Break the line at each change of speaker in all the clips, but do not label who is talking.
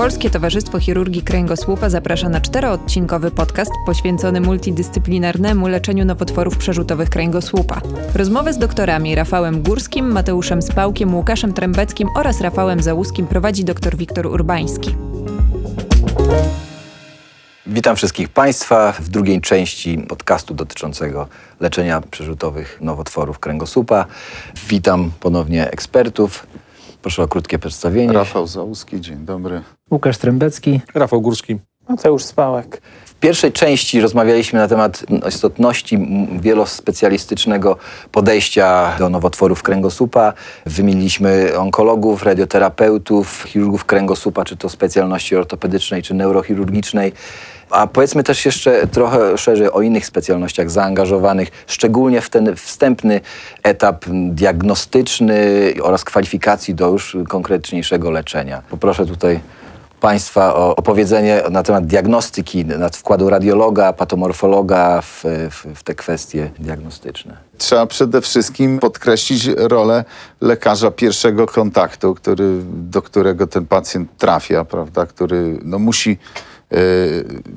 Polskie Towarzystwo Chirurgii Kręgosłupa zaprasza na czteroodcinkowy podcast poświęcony multidyscyplinarnemu leczeniu nowotworów przerzutowych kręgosłupa. Rozmowy z doktorami Rafałem Górskim, Mateuszem Spałkiem, Łukaszem Trębeckim oraz Rafałem Załuskim prowadzi dr Wiktor Urbański.
Witam wszystkich Państwa w drugiej części podcastu dotyczącego leczenia przerzutowych nowotworów kręgosłupa. Witam ponownie ekspertów. Proszę o krótkie przedstawienie.
Rafał Załuski, dzień dobry.
Łukasz Trębecki.
Rafał Górski.
Mateusz Spałek.
Pierwszej części rozmawialiśmy na temat istotności wielospecjalistycznego podejścia do nowotworów kręgosłupa. Wymieniliśmy onkologów, radioterapeutów, chirurgów kręgosłupa, czy to specjalności ortopedycznej, czy neurochirurgicznej. A powiedzmy też jeszcze trochę szerzej o innych specjalnościach zaangażowanych, szczególnie w ten wstępny etap diagnostyczny oraz kwalifikacji do już konkretniejszego leczenia. Poproszę tutaj Państwa o opowiedzenie na temat diagnostyki, nad wkładu radiologa, patomorfologa w, w, w, te kwestie diagnostyczne.
Trzeba przede wszystkim podkreślić rolę lekarza pierwszego kontaktu, który, do którego ten pacjent trafia, prawda, który no, musi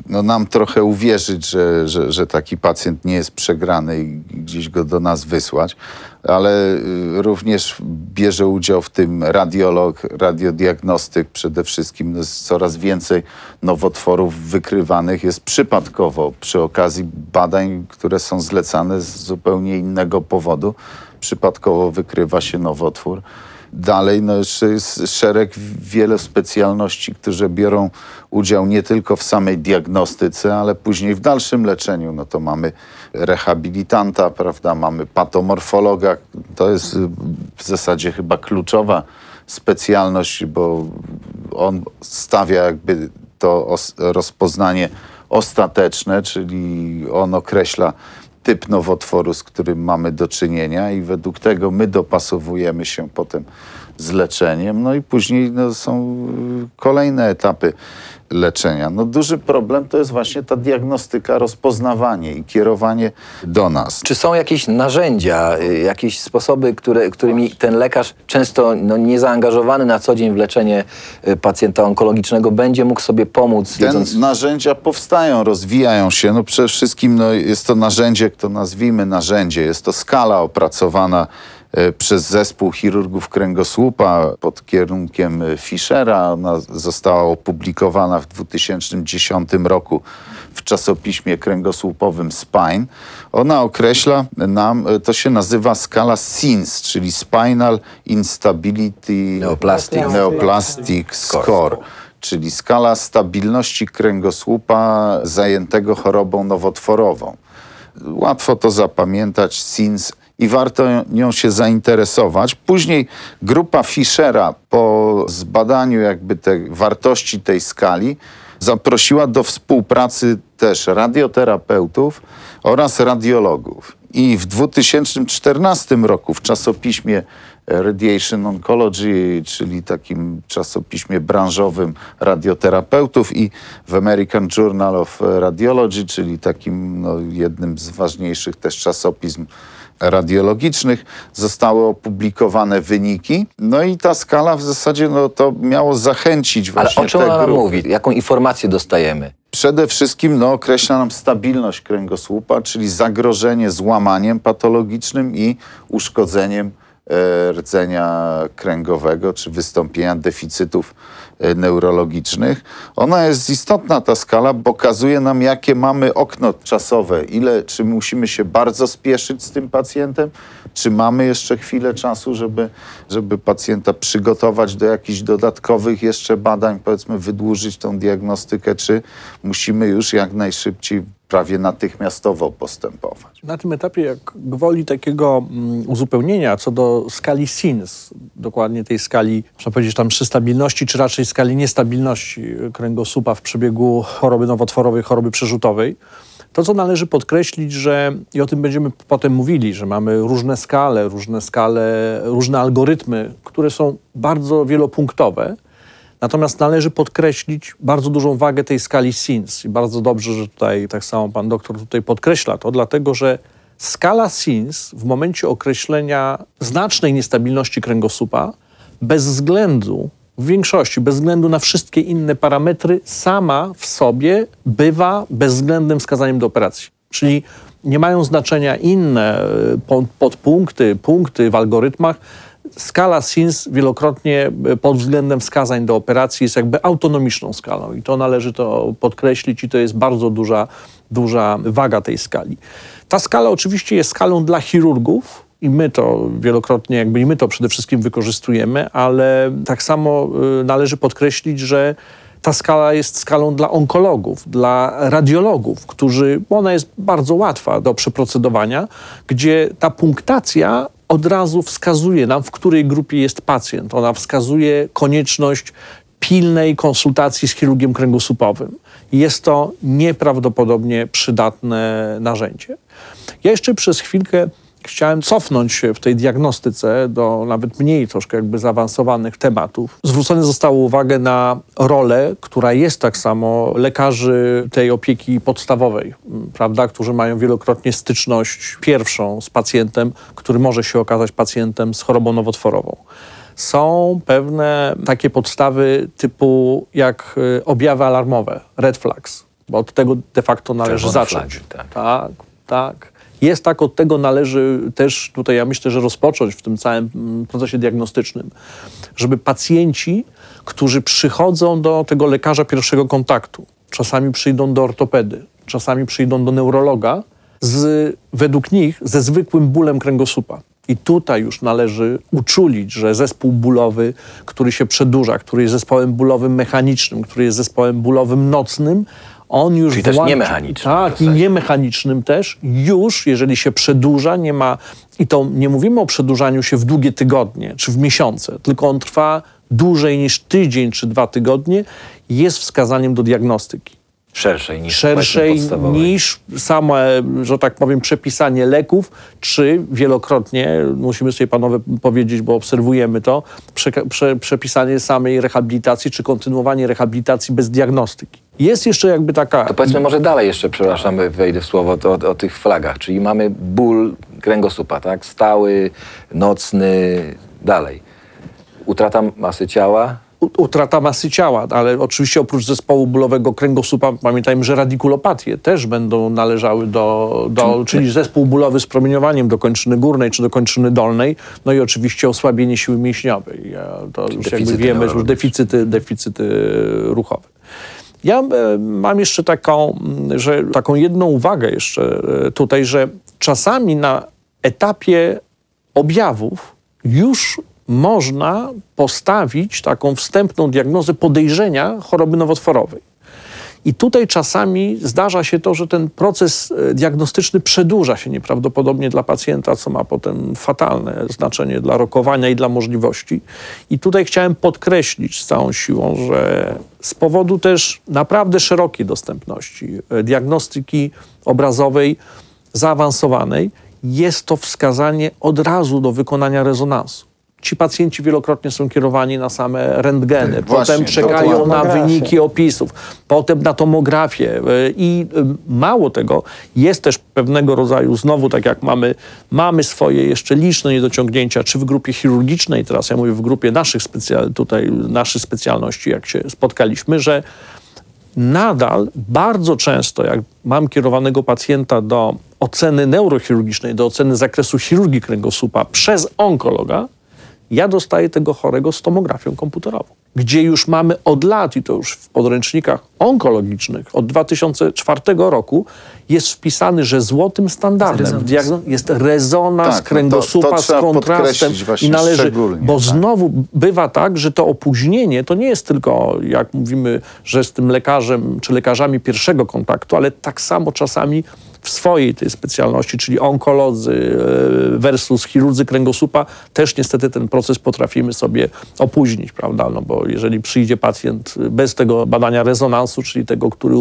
no, nam trochę uwierzyć, że, że, że, taki pacjent nie jest przegrany i gdzieś go do nas wysłać, ale y, również bierze udział w tym radiolog, radiodiagnostyk przede wszystkim. Jest coraz więcej nowotworów wykrywanych jest przypadkowo przy okazji badań, które są zlecane z zupełnie innego powodu. Przypadkowo wykrywa się nowotwór. Dalej no jeszcze jest szereg wiele specjalności, które biorą udział nie tylko w samej diagnostyce, ale później w dalszym leczeniu. No to mamy rehabilitanta, prawda, mamy patomorfologa. To jest w zasadzie chyba kluczowa specjalność, bo on stawia jakby to rozpoznanie ostateczne, czyli on określa typ nowotworu, z którym mamy do czynienia i według tego my dopasowujemy się potem z leczeniem. No i później no, są kolejne etapy leczenia. No, duży problem to jest właśnie ta diagnostyka, rozpoznawanie i kierowanie do nas.
Czy są jakieś narzędzia, y, jakieś sposoby, które, którymi ten lekarz, często no, niezaangażowany na co dzień w leczenie y, pacjenta onkologicznego, będzie mógł sobie pomóc?
Te wiedząc... narzędzia powstają, rozwijają się. No, przede wszystkim no, jest to narzędzie, to nazwijmy narzędzie, jest to skala opracowana przez zespół chirurgów kręgosłupa pod kierunkiem e, Fischera. Ona została opublikowana w 2010 roku w czasopiśmie kręgosłupowym Spine. Ona określa nam, e, to się nazywa skala SINS, czyli Spinal Instability
Neoplastic,
Neoplastic Score czyli skala stabilności kręgosłupa zajętego chorobą nowotworową. Łatwo to zapamiętać, SINS i warto nią się zainteresować. Później grupa Fischera po zbadaniu jakby tej wartości tej skali zaprosiła do współpracy też radioterapeutów oraz radiologów. I w 2014 roku w czasopiśmie Radiation Oncology, czyli takim czasopiśmie branżowym radioterapeutów i w American Journal of Radiology, czyli takim no, jednym z ważniejszych też czasopism radiologicznych zostały opublikowane wyniki. No i ta skala w zasadzie no, to miało zachęcić właśnie
Ale o czym
te
ona
grupy.
mówi? Jaką informację dostajemy?
Przede wszystkim no, określa nam stabilność kręgosłupa, czyli zagrożenie złamaniem patologicznym i uszkodzeniem e, rdzenia kręgowego czy wystąpienia deficytów neurologicznych. Ona jest istotna, ta skala, bo pokazuje nam, jakie mamy okno czasowe, ile, czy musimy się bardzo spieszyć z tym pacjentem, czy mamy jeszcze chwilę czasu, żeby, żeby pacjenta przygotować do jakichś dodatkowych jeszcze badań, powiedzmy wydłużyć tą diagnostykę, czy musimy już jak najszybciej prawie natychmiastowo postępować.
Na tym etapie, jak gwoli takiego mm, uzupełnienia co do skali SINS, dokładnie tej skali, można powiedzieć tam przy stabilności, czy raczej skali niestabilności kręgosłupa w przebiegu choroby nowotworowej, choroby przerzutowej, to, co należy podkreślić, że i o tym będziemy potem mówili, że mamy różne skale, różne skale, różne algorytmy, które są bardzo wielopunktowe. Natomiast należy podkreślić bardzo dużą wagę tej skali SINS. I bardzo dobrze, że tutaj tak samo pan doktor tutaj podkreśla to, dlatego że skala SINS w momencie określenia znacznej niestabilności kręgosłupa bez względu w większości, bez względu na wszystkie inne parametry, sama w sobie bywa bezwzględnym wskazaniem do operacji. Czyli nie mają znaczenia inne pod- podpunkty, punkty w algorytmach. Skala SINS wielokrotnie y, pod względem wskazań do operacji jest jakby autonomiczną skalą i to należy to podkreślić i to jest bardzo duża, duża waga tej skali. Ta skala oczywiście jest skalą dla chirurgów, i my to wielokrotnie, jakby i my to przede wszystkim wykorzystujemy, ale tak samo y, należy podkreślić, że ta skala jest skalą dla onkologów, dla radiologów, którzy, ona jest bardzo łatwa do przeprocedowania, gdzie ta punktacja od razu wskazuje nam, w której grupie jest pacjent. Ona wskazuje konieczność pilnej konsultacji z chirurgiem kręgosłupowym. Jest to nieprawdopodobnie przydatne narzędzie. Ja jeszcze przez chwilkę chciałem cofnąć się w tej diagnostyce do nawet mniej troszkę jakby zaawansowanych tematów. Zwrócone zostało uwagę na rolę, która jest tak samo lekarzy tej opieki podstawowej, prawda, którzy mają wielokrotnie styczność pierwszą z pacjentem, który może się okazać pacjentem z chorobą nowotworową. Są pewne takie podstawy typu jak y, objawy alarmowe, red flags, bo od tego de facto należy zacząć.
flagi, tak.
tak, tak. Jest tak, od tego należy też tutaj, ja myślę, że rozpocząć w tym całym mm, procesie diagnostycznym, żeby pacjenci, którzy przychodzą do tego lekarza pierwszego kontaktu, czasami przyjdą do ortopedy, czasami przyjdą do neurologa, z, według nich ze zwykłym bólem kręgosłupa. I tutaj już należy uczulić, że zespół bólowy, który się przedłuża, który jest zespołem bólowym mechanicznym, który jest zespołem bólowym nocnym, on już
Czyli też
włącza-
niemechanicznym
Tak, i niemechanicznym też, już jeżeli się przedłuża, nie ma, i to nie mówimy o przedłużaniu się w długie tygodnie czy w miesiące, tylko on trwa dłużej niż tydzień czy dwa tygodnie, jest wskazaniem do diagnostyki.
Szerszej niż
szerszej niż samo, że tak powiem, przepisanie leków, czy wielokrotnie, musimy sobie panowie powiedzieć, bo obserwujemy to, prze, prze, przepisanie samej rehabilitacji, czy kontynuowanie rehabilitacji bez diagnostyki. Jest jeszcze jakby taka...
To powiedzmy może dalej jeszcze, przepraszam, wejdę w słowo, to, o, o tych flagach. Czyli mamy ból kręgosłupa, tak? Stały, nocny, dalej. Utrata masy ciała,
utrata masy ciała, ale oczywiście oprócz zespołu bólowego kręgosłupa pamiętajmy, że radikulopatie też będą należały do, do czyli zespół bólowy z promieniowaniem do kończyny górnej czy do kończyny dolnej, no i oczywiście osłabienie siły mięśniowej. To już jakby wiemy, że już deficyty, deficyty ruchowe. Ja e, mam jeszcze taką, mm, że, taką jedną uwagę jeszcze e, tutaj, że czasami na etapie objawów już można postawić taką wstępną diagnozę podejrzenia choroby nowotworowej. I tutaj czasami zdarza się to, że ten proces e, diagnostyczny przedłuża się nieprawdopodobnie dla pacjenta, co ma potem fatalne znaczenie dla rokowania i dla możliwości. I tutaj chciałem podkreślić z całą siłą, że z powodu też naprawdę szerokiej dostępności e, diagnostyki obrazowej zaawansowanej, jest to wskazanie od razu do wykonania rezonansu. Ci pacjenci wielokrotnie są kierowani na same rentgeny,
Tak, Właśnie,
potem czekają na wyniki opisów, potem na tomografię y, i y, mało tego, jest też pewnego rodzaju, znowu tak jak mamy, mamy swoje jeszcze liczne niedociągnięcia, czy w grupie chirurgicznej, teraz ja mówię w grupie naszych specjal, tutaj naszych specjalności, jak się spotkaliśmy, że nadal bardzo często, jak mam kierowanego pacjenta do oceny neurochirurgicznej, do oceny zakresu chirurgii kręgosłupa przez onkologa, ja dostaję tego chorego z tomografią komputerową, gdzie już mamy od lat, i to już w podręcznikach onkologicznych od 2004 roku, jest wpisany, że złotym standardem
Rezonans.
jest rezonans
Tak, no to-
kręgosłupa
to
z
trzeba
kontrastem i należy,
szczególnie,
bo
tak.
znowu bywa tak, że to opóźnienie to nie jest tylko, jak mówimy, że z tym lekarzem czy lekarzami pierwszego kontaktu, ale tak samo czasami w swojej tej specjalności, czyli onkolodzy e, versus chirurdzy kręgosłupa, też niestety ten proces potrafimy sobie opóźnić, prawda? No bo jeżeli przyjdzie pacjent bez tego badania rezonansu, czyli tego, który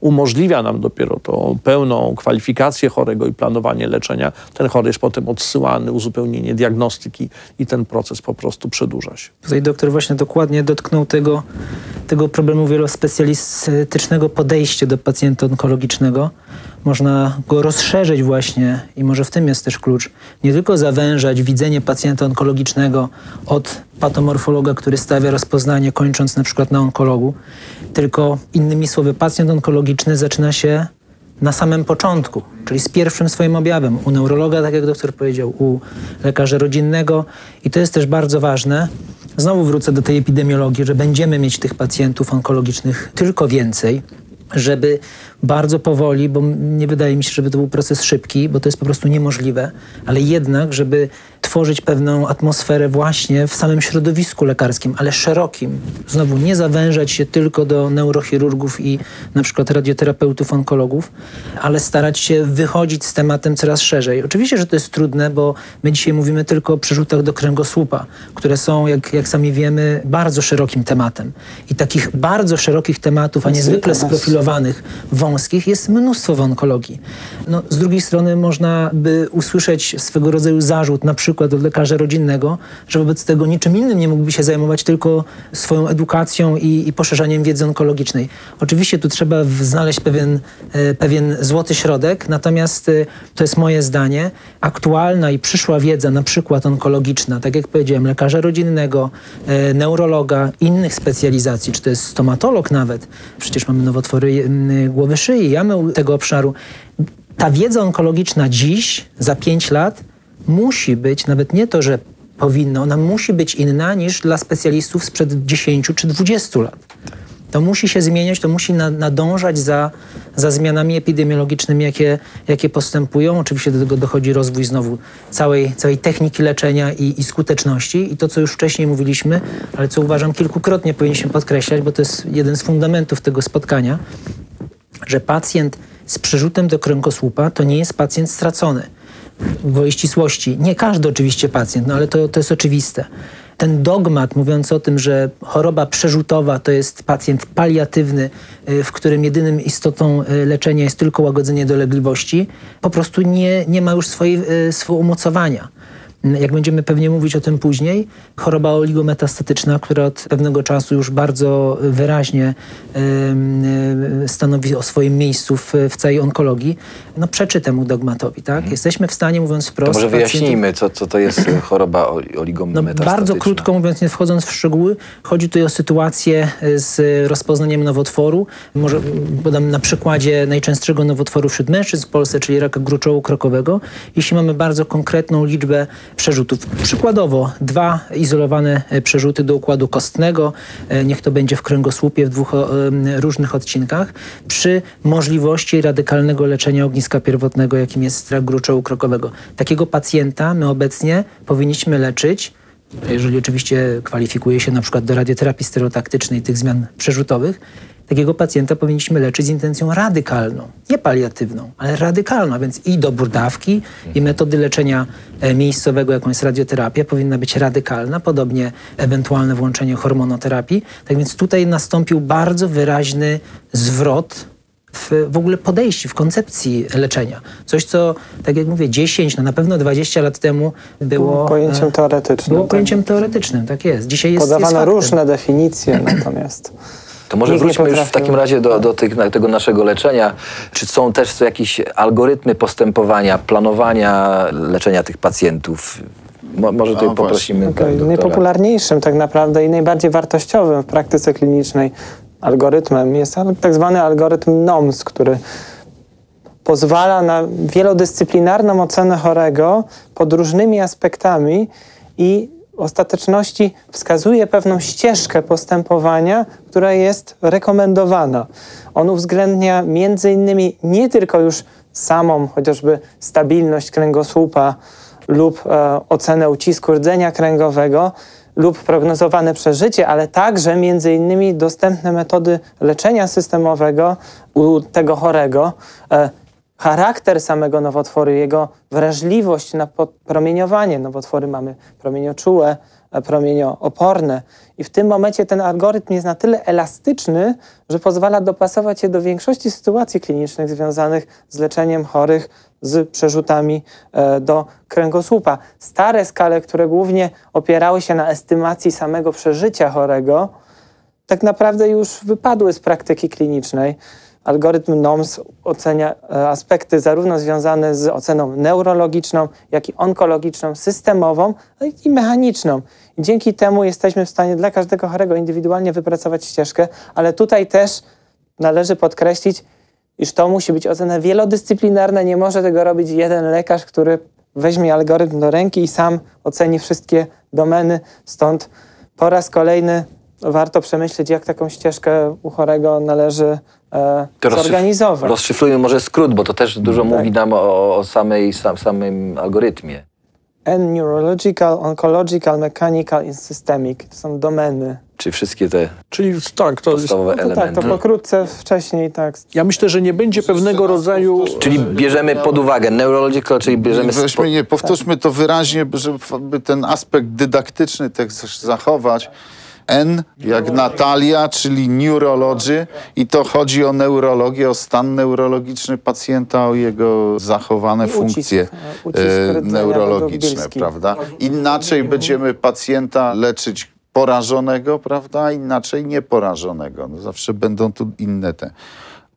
umożliwia nam dopiero tą pełną kwalifikację chorego i planowanie leczenia, ten chory jest potem odsyłany, uzupełnienie diagnostyki i ten proces po prostu przedłuża się.
Tutaj doktor właśnie dokładnie dotknął tego, tego problemu wielospecjalistycznego podejścia do pacjenta onkologicznego. Można go rozszerzyć właśnie i może w tym jest też klucz. Nie tylko zawężać widzenie pacjenta onkologicznego od patomorfologa, który stawia rozpoznanie, kończąc na przykład na onkologu, tylko innymi słowy, pacjent onkologiczny zaczyna się na samym początku, czyli z pierwszym swoim objawem u neurologa, tak jak doktor powiedział, u lekarza rodzinnego i to jest też bardzo ważne. Znowu wrócę do tej epidemiologii, że będziemy mieć tych pacjentów onkologicznych tylko więcej, żeby bardzo powoli, bo nie wydaje mi się, żeby to był proces szybki, bo to jest po prostu niemożliwe, ale jednak, żeby tworzyć pewną atmosferę właśnie w samym środowisku lekarskim, ale szerokim. Znowu nie zawężać się tylko do neurochirurgów i na przykład radioterapeutów, onkologów, ale starać się wychodzić z tematem coraz szerzej. Oczywiście, że to jest trudne, bo my dzisiaj mówimy tylko o przerzutach do kręgosłupa, które są, jak, jak sami wiemy, bardzo szerokim tematem. I takich bardzo szerokich tematów, a niezwykle sprofilowanych, wąskich jest mnóstwo w onkologii. No, z drugiej strony można by usłyszeć swego rodzaju zarzut, na przykład przykład od lekarza rodzinnego, że wobec tego niczym innym nie mógłby się zajmować, tylko swoją edukacją i, i poszerzaniem wiedzy onkologicznej. Oczywiście tu trzeba znaleźć pewien, e, pewien złoty środek, natomiast e, to jest moje zdanie. Aktualna i przyszła wiedza, na przykład onkologiczna, tak jak powiedziałem, lekarza rodzinnego, e, neurologa, innych specjalizacji, czy to jest stomatolog nawet, przecież mamy nowotwory głowy szyi, jamy tego obszaru. Ta wiedza onkologiczna dziś, za pięć lat, musi być, nawet nie to, że powinna, ona musi być inna niż dla specjalistów sprzed 10 czy 20 lat. To musi się zmieniać, to musi nadążać za, za zmianami epidemiologicznymi, jakie, jakie postępują. Oczywiście do tego dochodzi rozwój znowu całej, całej techniki leczenia i, i skuteczności. I to, co już wcześniej mówiliśmy, ale co uważam kilkukrotnie powinniśmy podkreślać, bo to jest jeden z fundamentów tego spotkania, że pacjent z przerzutem do kręgosłupa to nie jest pacjent stracony gwoli ścisłości. Nie każdy oczywiście pacjent, no ale to, to jest oczywiste. Ten dogmat mówiący o tym, że choroba przerzutowa to jest pacjent paliatywny, y, w którym jedynym istotą y, leczenia jest tylko łagodzenie dolegliwości, po prostu nie, nie ma już swojej, y, swojego umocowania jak będziemy pewnie mówić o tym później, choroba oligometastatyczna, która od pewnego czasu już bardzo wyraźnie stanowi o swoim miejscu w, w całej onkologii, no przeczy temu dogmatowi. Tak? Mhm. Jesteśmy w stanie, mówiąc wprost...
To może wyjaśnijmy, co, co to jest choroba oligometastatyczna.
No, bardzo krótko mówiąc, nie wchodząc w szczegóły, chodzi tutaj o sytuację z rozpoznaniem nowotworu. Może podam na przykładzie najczęstszego nowotworu wśród mężczyzn w Polsce, czyli raka gruczołu krokowego. Jeśli mamy bardzo konkretną liczbę przerzutów. Przykładowo dwa izolowane e, przerzuty do układu kostnego, e, niech to będzie w kręgosłupie w dwóch różnych odcinkach, przy możliwości radykalnego leczenia ogniska pierwotnego, jakim jest rak gruczołu krokowego. Takiego pacjenta my obecnie powinniśmy leczyć jeżeli oczywiście kwalifikuje się na przykład do radioterapii stereotaktycznej tych zmian przerzutowych, takiego pacjenta powinniśmy leczyć z intencją radykalną, nie paliatywną, ale radykalną, więc i dobór dawki, i metody leczenia e, miejscowego, jaką jest radioterapia, powinna być radykalna, podobnie ewentualne włączenie hormonoterapii. Tak więc tutaj nastąpił bardzo wyraźny zwrot w, w ogóle podejściu, w koncepcji leczenia. Coś, co, tak jak mówię, 10, no na pewno 20 lat temu było...
Pojęciem e, teoretycznym.
Było pojęciem teoretycznym, tak jest. Dzisiaj jest
Podawano
jest
różne definicje natomiast...
To może wróćmy już w takim razie do, do tych, tego naszego leczenia. Czy są też jakieś algorytmy postępowania, planowania leczenia tych pacjentów? Mo, może tutaj poprosimy.
Okay. Najpopularniejszym tak naprawdę i najbardziej wartościowym w praktyce klinicznej algorytmem jest tak zwany algorytm NOMS, który pozwala na wielodyscyplinarną ocenę chorego pod różnymi aspektami i ostateczności wskazuje pewną ścieżkę postępowania, która jest rekomendowana. On uwzględnia między innymi nie tylko już samą chociażby stabilność kręgosłupa lub e, ocenę ucisku rdzenia kręgowego lub prognozowane przeżycie, ale także między innymi dostępne metody leczenia systemowego u tego chorego. E, charakter samego nowotworu, jego wrażliwość na promieniowanie. Nowotwory mamy promienioczułe, promieniooporne i w tym momencie ten algorytm jest na tyle elastyczny, że pozwala dopasować się do większości sytuacji klinicznych związanych z leczeniem chorych z przerzutami e, do kręgosłupa. Stare skale, które głównie opierały się na estymacji samego przeżycia chorego, tak naprawdę już wypadły z praktyki klinicznej algorytm NOMS ocenia e, aspekty zarówno związane z oceną neurologiczną, jak i onkologiczną, systemową no i mechaniczną. Dzięki temu jesteśmy w stanie dla każdego chorego indywidualnie wypracować ścieżkę, ale tutaj też należy podkreślić, iż to musi być ocena wielodyscyplinarna. Nie może tego robić jeden lekarz, który weźmie algorytm do ręki i sam oceni wszystkie domeny. Stąd po raz kolejny warto przemyśleć, jak taką ścieżkę u chorego należy e,
To
zorganizować.
Rozszyfrujmy może skrót, bo to też dużo
Tak.
mówi nam o, o samej, sam, samym algorytmie.
N neurological, oncological, mechanical i systemic. To są domeny.
Czy wszystkie te
Czyli tak, to jest,
podstawowe
No to tak,
elementy.
to pokrótce wcześniej tak.
ja myślę, że nie będzie pewnego rodzaju...
Czyli bierzemy pod uwagę neurological, czyli bierzemy...
Weźmy, nie, powtórzmy to wyraźnie, żeby ten aspekt dydaktyczny też zachować. N jak Natalia, czyli neurology i to chodzi o neurologię, o stan neurologiczny pacjenta, o jego zachowane
ucisk,
funkcje
e, ucisk
e, neurologiczne, prawda? Inaczej będziemy pacjenta leczyć porażonego, prawda? Inaczej nieporażonego. No zawsze będą tu inne te.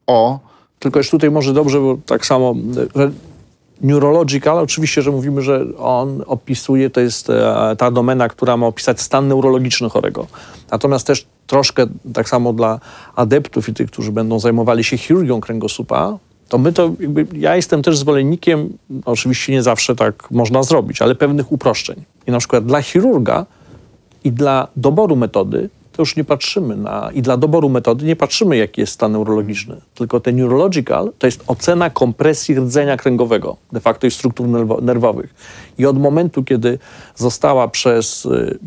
O,
Tylko już tutaj może dobrze, bo tak samo że neurological, oczywiście, że mówimy, że on opisuje, to jest e, ta domena, która ma opisać stan neurologiczny chorego. Natomiast też troszkę tak samo dla adeptów i tych, którzy będą zajmowali się chirurgią kręgosłupa, to my to jakby, ja jestem też zwolennikiem, oczywiście nie zawsze tak można zrobić, ale pewnych uproszczeń. I na przykład dla chirurga i dla doboru metody to już nie patrzymy na, i dla doboru metody nie patrzymy, jaki jest stan neurologiczny. Tylko ten neurological to jest ocena kompresji rdzenia kręgowego, de facto i struktur nerwo- nerwowych. I od momentu, kiedy została przez y,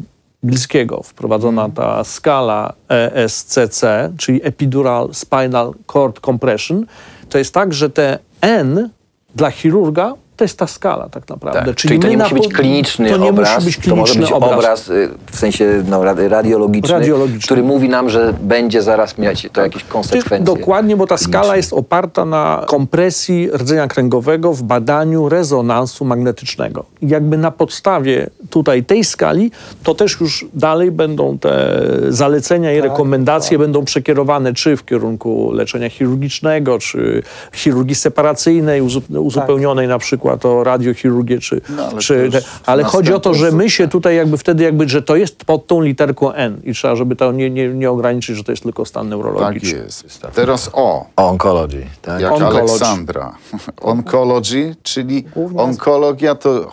Bliskiego wprowadzona ta skala ESCC, czyli Epidural Spinal Cord Compression, to jest tak, że te N dla chirurga to jest ta skala tak naprawdę.
Tak, czyli, to
my
nie musi być kliniczny
to nie
obraz,
musi być
to może być
kliniczny
obraz, y, w sensie no, ra- radiologiczny,
Radiologiczny.
który mówi nam, że będzie zaraz mieć to jakieś konsekwencje.
Dokładnie, bo ta skala jest oparta na kompresji rdzenia kręgowego w badaniu rezonansu magnetycznego. I jakby na podstawie tutaj tej skali, to też już dalej będą te zalecenia i rekomendacje będą przekierowane czy w kierunku leczenia chirurgicznego, czy chirurgii separacyjnej, uzu- uzupełnionej na przykład o radiochirurgię, czy...
No, ale to
czy ale chodzi o to, że my się tutaj jakby wtedy jakby, że to jest pod tą literką N i trzeba, żeby to nie, nie, nie ograniczyć, że to jest tylko stan
tak
neurologiczny.
jest. Teraz O.
Oncology, tak?
jak
Oncology.
Aleksandra. Oncology, czyli
Głównie-
onkologia to,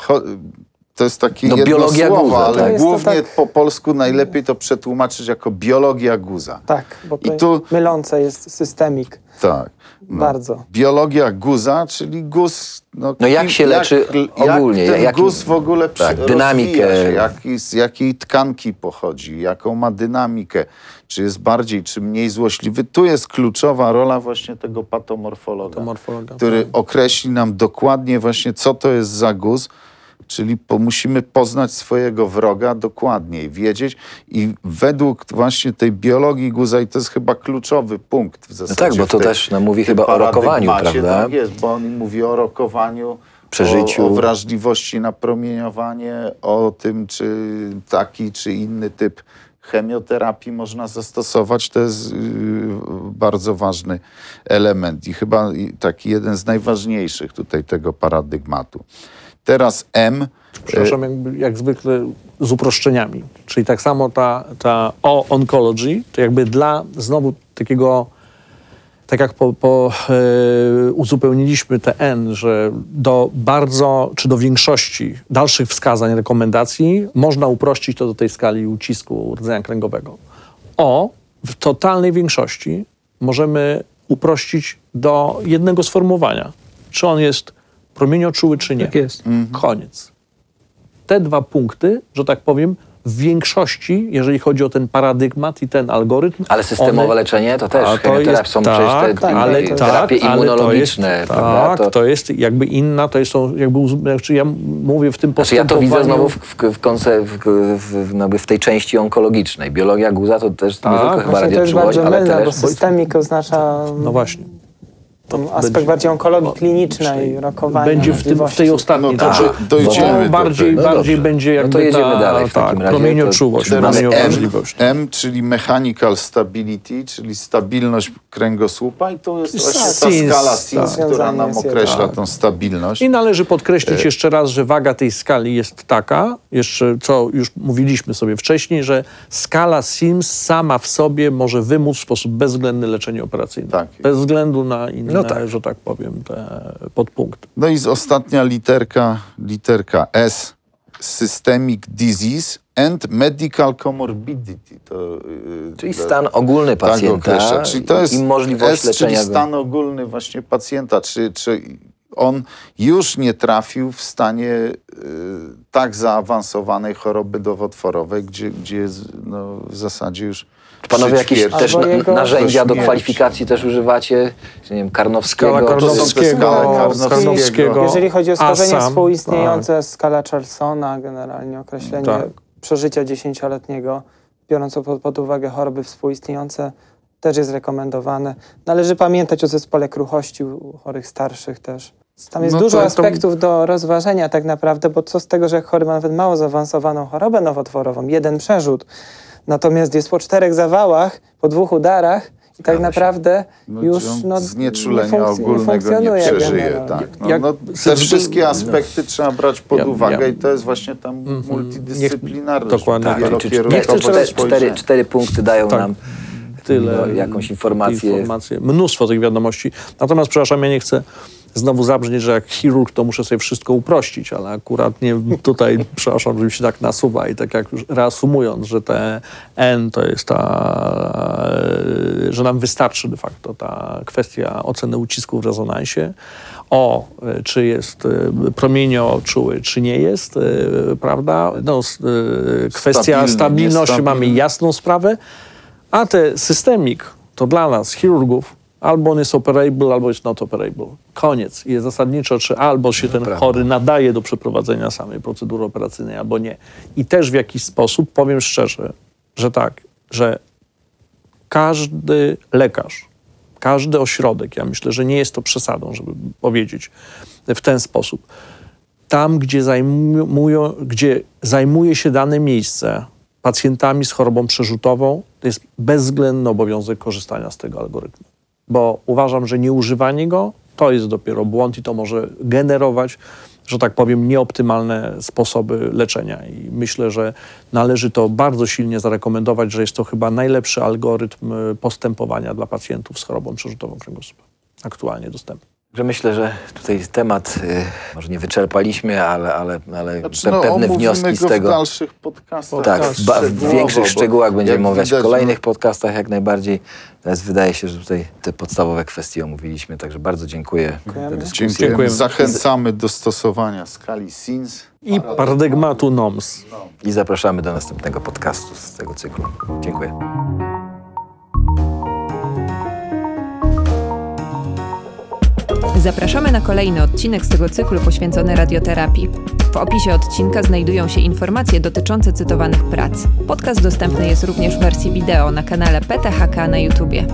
to jest takie
No,
jedno słowo,
guza,
ale
tak.
Głównie
tak-
po polsku najlepiej to przetłumaczyć jako biologia guza.
Tak, bo
I
to
tu-
mylące jest systemik.
Tak. No.
Bardzo.
Biologia guza, czyli guz...
No jak się leczy ogólnie,
Jak ten
jaki-
guz w ogóle
tak,
tak,
dynamikę.
się, jaki, z jakiej tkanki pochodzi, jaką ma dynamikę, czy jest bardziej, czy mniej złośliwy. Tu jest kluczowa rola właśnie tego patomorfologa,
Patomorfologa,
który
tak.
określi nam dokładnie właśnie, co to jest za guz, Czyli po, musimy poznać swojego wroga dokładniej, wiedzieć i według właśnie tej biologii guza, i to jest chyba kluczowy punkt w zasadzie.
tak, bo to
tej-
też nam mówi chyba o rokowaniu,
paradygmacie,
prawda?
Tak jest, bo on mówi o rokowaniu,
Przeżyciu.
O, o wrażliwości na promieniowanie, o tym, czy taki, czy inny typ chemioterapii można zastosować. To jest yy, bardzo ważny element i chyba taki jeden z najważniejszych tutaj tego paradygmatu. Teraz M.
Przepraszam, jakby, jak zwykle z uproszczeniami. Czyli tak samo ta, ta o oncology, to jakby dla znowu takiego, tak jak po, po, e, uzupełniliśmy te N, że do bardzo, czy do większości dalszych wskazań, rekomendacji można uprościć to do tej skali ucisku rdzenia kręgowego. O w totalnej większości możemy uprościć do jednego sformułowania. Czy on jest promienioczuły, czy nie.
Tak jest.
Koniec. Te dwa punkty, że tak powiem, w większości, jeżeli chodzi o ten paradygmat i ten algorytm.
Ale systemowe
one-
leczenie to też
A
chemioterapia, są przecież te
tak,
inne
ale,
terapie
tak, ale
immunologiczne,
to jest,
prawda?
Tak, to... jest jakby inna, to jest są jakby, znaczy ja mówię w tym
Znaczy ja to
postępowaniu...
widzę znowu w, w, w, konce, w, w, no w tej części onkologicznej. Biologia guza to też nie
Tak,
tylko chyba
to jest bardzo
ale
mylne, bo
też...
systemik oznacza
No właśnie.
Ten aspekt
będzie-
bardziej onkologii klinicznej, rokowania.
Będzie w, tym, w tej ostatniej.
No
znaczy,
dojdziemy
to
do
bardziej.
No
bardziej będzie
No
jakby
to jedziemy
ta,
dalej w
tak,
takim razie.
promienioczułość,
Teraz M, czyli mechanical stability, czyli stabilność kręgosłupa i to jest właśnie ta
SINS,
skala
tak.
SINS, która
Związanie
nam określa
jednak.
tą stabilność.
I należy podkreślić jeszcze raz, że waga tej skali jest taka, jeszcze co już mówiliśmy sobie wcześniej, że skala SIMS sama w sobie może wymóc w sposób bezwzględny leczenie operacyjne.
Tak.
Bez względu na inne,
No tak.
że tak powiem, te podpunkty.
No i z ostatnia literka, literka S, systemic disease and medical comorbidity. To, yy,
Czyli
to-
stan ogólny
tak
pacjenta
określa. Czyli to jest
i możliwość
S,
leczenia.
czyli stan ogólny właśnie pacjenta. Czy, czy on już nie trafił w stanie y, tak zaawansowanej choroby nowotworowej, gdzie, gdzie jest no, w zasadzie już
Panowie jakieś też
jego-
narzędzia do kwalifikacji też używacie? Nie wiem, Karnowskiego.
Skala
to
Karnowskiego,
skala Karnowskiego.
Karnowskiego,
Jeżeli chodzi o skażenia
ASAM,
współistniejące, skala Charlesona, generalnie określenie
Tak.
przeżycia dziesięcioletniego, biorąc pod, pod uwagę choroby współistniejące, też jest rekomendowane. Należy pamiętać o zespole kruchości u chorych starszych też. Tam jest
No
dużo
to- to-
aspektów do rozważenia tak naprawdę, bo co z tego, że jak chory ma nawet mało zaawansowaną chorobę nowotworową, jeden przerzut, natomiast jest po czterech zawałach, po dwóch udarach i tak naprawdę
No,
już no,
znieczulenia
nie
ogólnego nie,
funkcjonuje
przeżyje.
generalnie.
Tak. No,
Jak-
no, te wszystkie aspekty trzeba brać pod
Ja-
uwagę
ja-
i to jest właśnie ta
Mhm.
multidyscyplinarność.
Dokładnie
ta
tak.
Wielokierunkowe
cztery, cztery, cztery, cztery punkty dają
Tak.
nam
tyle.
no, jakąś informację.
informacje. Mnóstwo tych wiadomości. Natomiast, przepraszam, ja nie chcę znowu zabrzmieć, że jak chirurg to muszę sobie wszystko uprościć, ale akurat nie tutaj, przepraszam, że mi się tak nasuwa i tak jak już reasumując, że te N to jest ta, że nam wystarczy de facto ta kwestia oceny ucisku w rezonansie. O, czy jest e, promienioczuły, czy nie jest, e, prawda? No, e, kwestia
Stabilny,
stabilności mamy jasną sprawę, a te systemik to dla nas, chirurgów, albo on jest operable, albo jest not operable. Koniec. I jest zasadniczo, czy albo się ten chory nadaje do przeprowadzenia samej procedury operacyjnej, albo nie. I też w jakiś sposób, powiem szczerze, że tak, że każdy lekarz, każdy ośrodek, ja myślę, że nie jest to przesadą, żeby powiedzieć w ten sposób, tam, gdzie, zajmują, gdzie zajmuje się dane miejsce pacjentami z chorobą przerzutową, to jest bezwzględny obowiązek korzystania z tego algorytmu. Bo uważam, że nieużywanie go to jest dopiero błąd i to może generować, że tak powiem, nieoptymalne sposoby leczenia. I myślę, że należy to bardzo silnie zarekomendować, że jest to chyba najlepszy algorytm y, postępowania dla pacjentów z chorobą przerzutową kręgosłupa aktualnie dostępny.
Że myślę, że tutaj temat y, może nie wyczerpaliśmy, ale, ale, ale
Znaczy,
pe-
no,
pewne wnioski z
go
tego.
w dalszych podcastach.
Tak, w, ba- w większych szczegółach będziemy mówić w
widać,
kolejnych
no,
podcastach jak najbardziej. Natomiast wydaje się, że tutaj te podstawowe kwestie omówiliśmy, także bardzo dziękuję
Dziękujemy.
za dyskusję.
Dziękujemy.
Dziękujemy.
Zachęcamy do stosowania skali SINS.
I paradygmatu NOMS.
I zapraszamy do następnego podcastu z tego cyklu. Dziękuję.
Zapraszamy na kolejny odcinek z tego cyklu poświęcony radioterapii. W opisie odcinka znajdują się informacje dotyczące cytowanych prac. Podcast dostępny jest również w wersji wideo na kanale PTHK na YouTubie.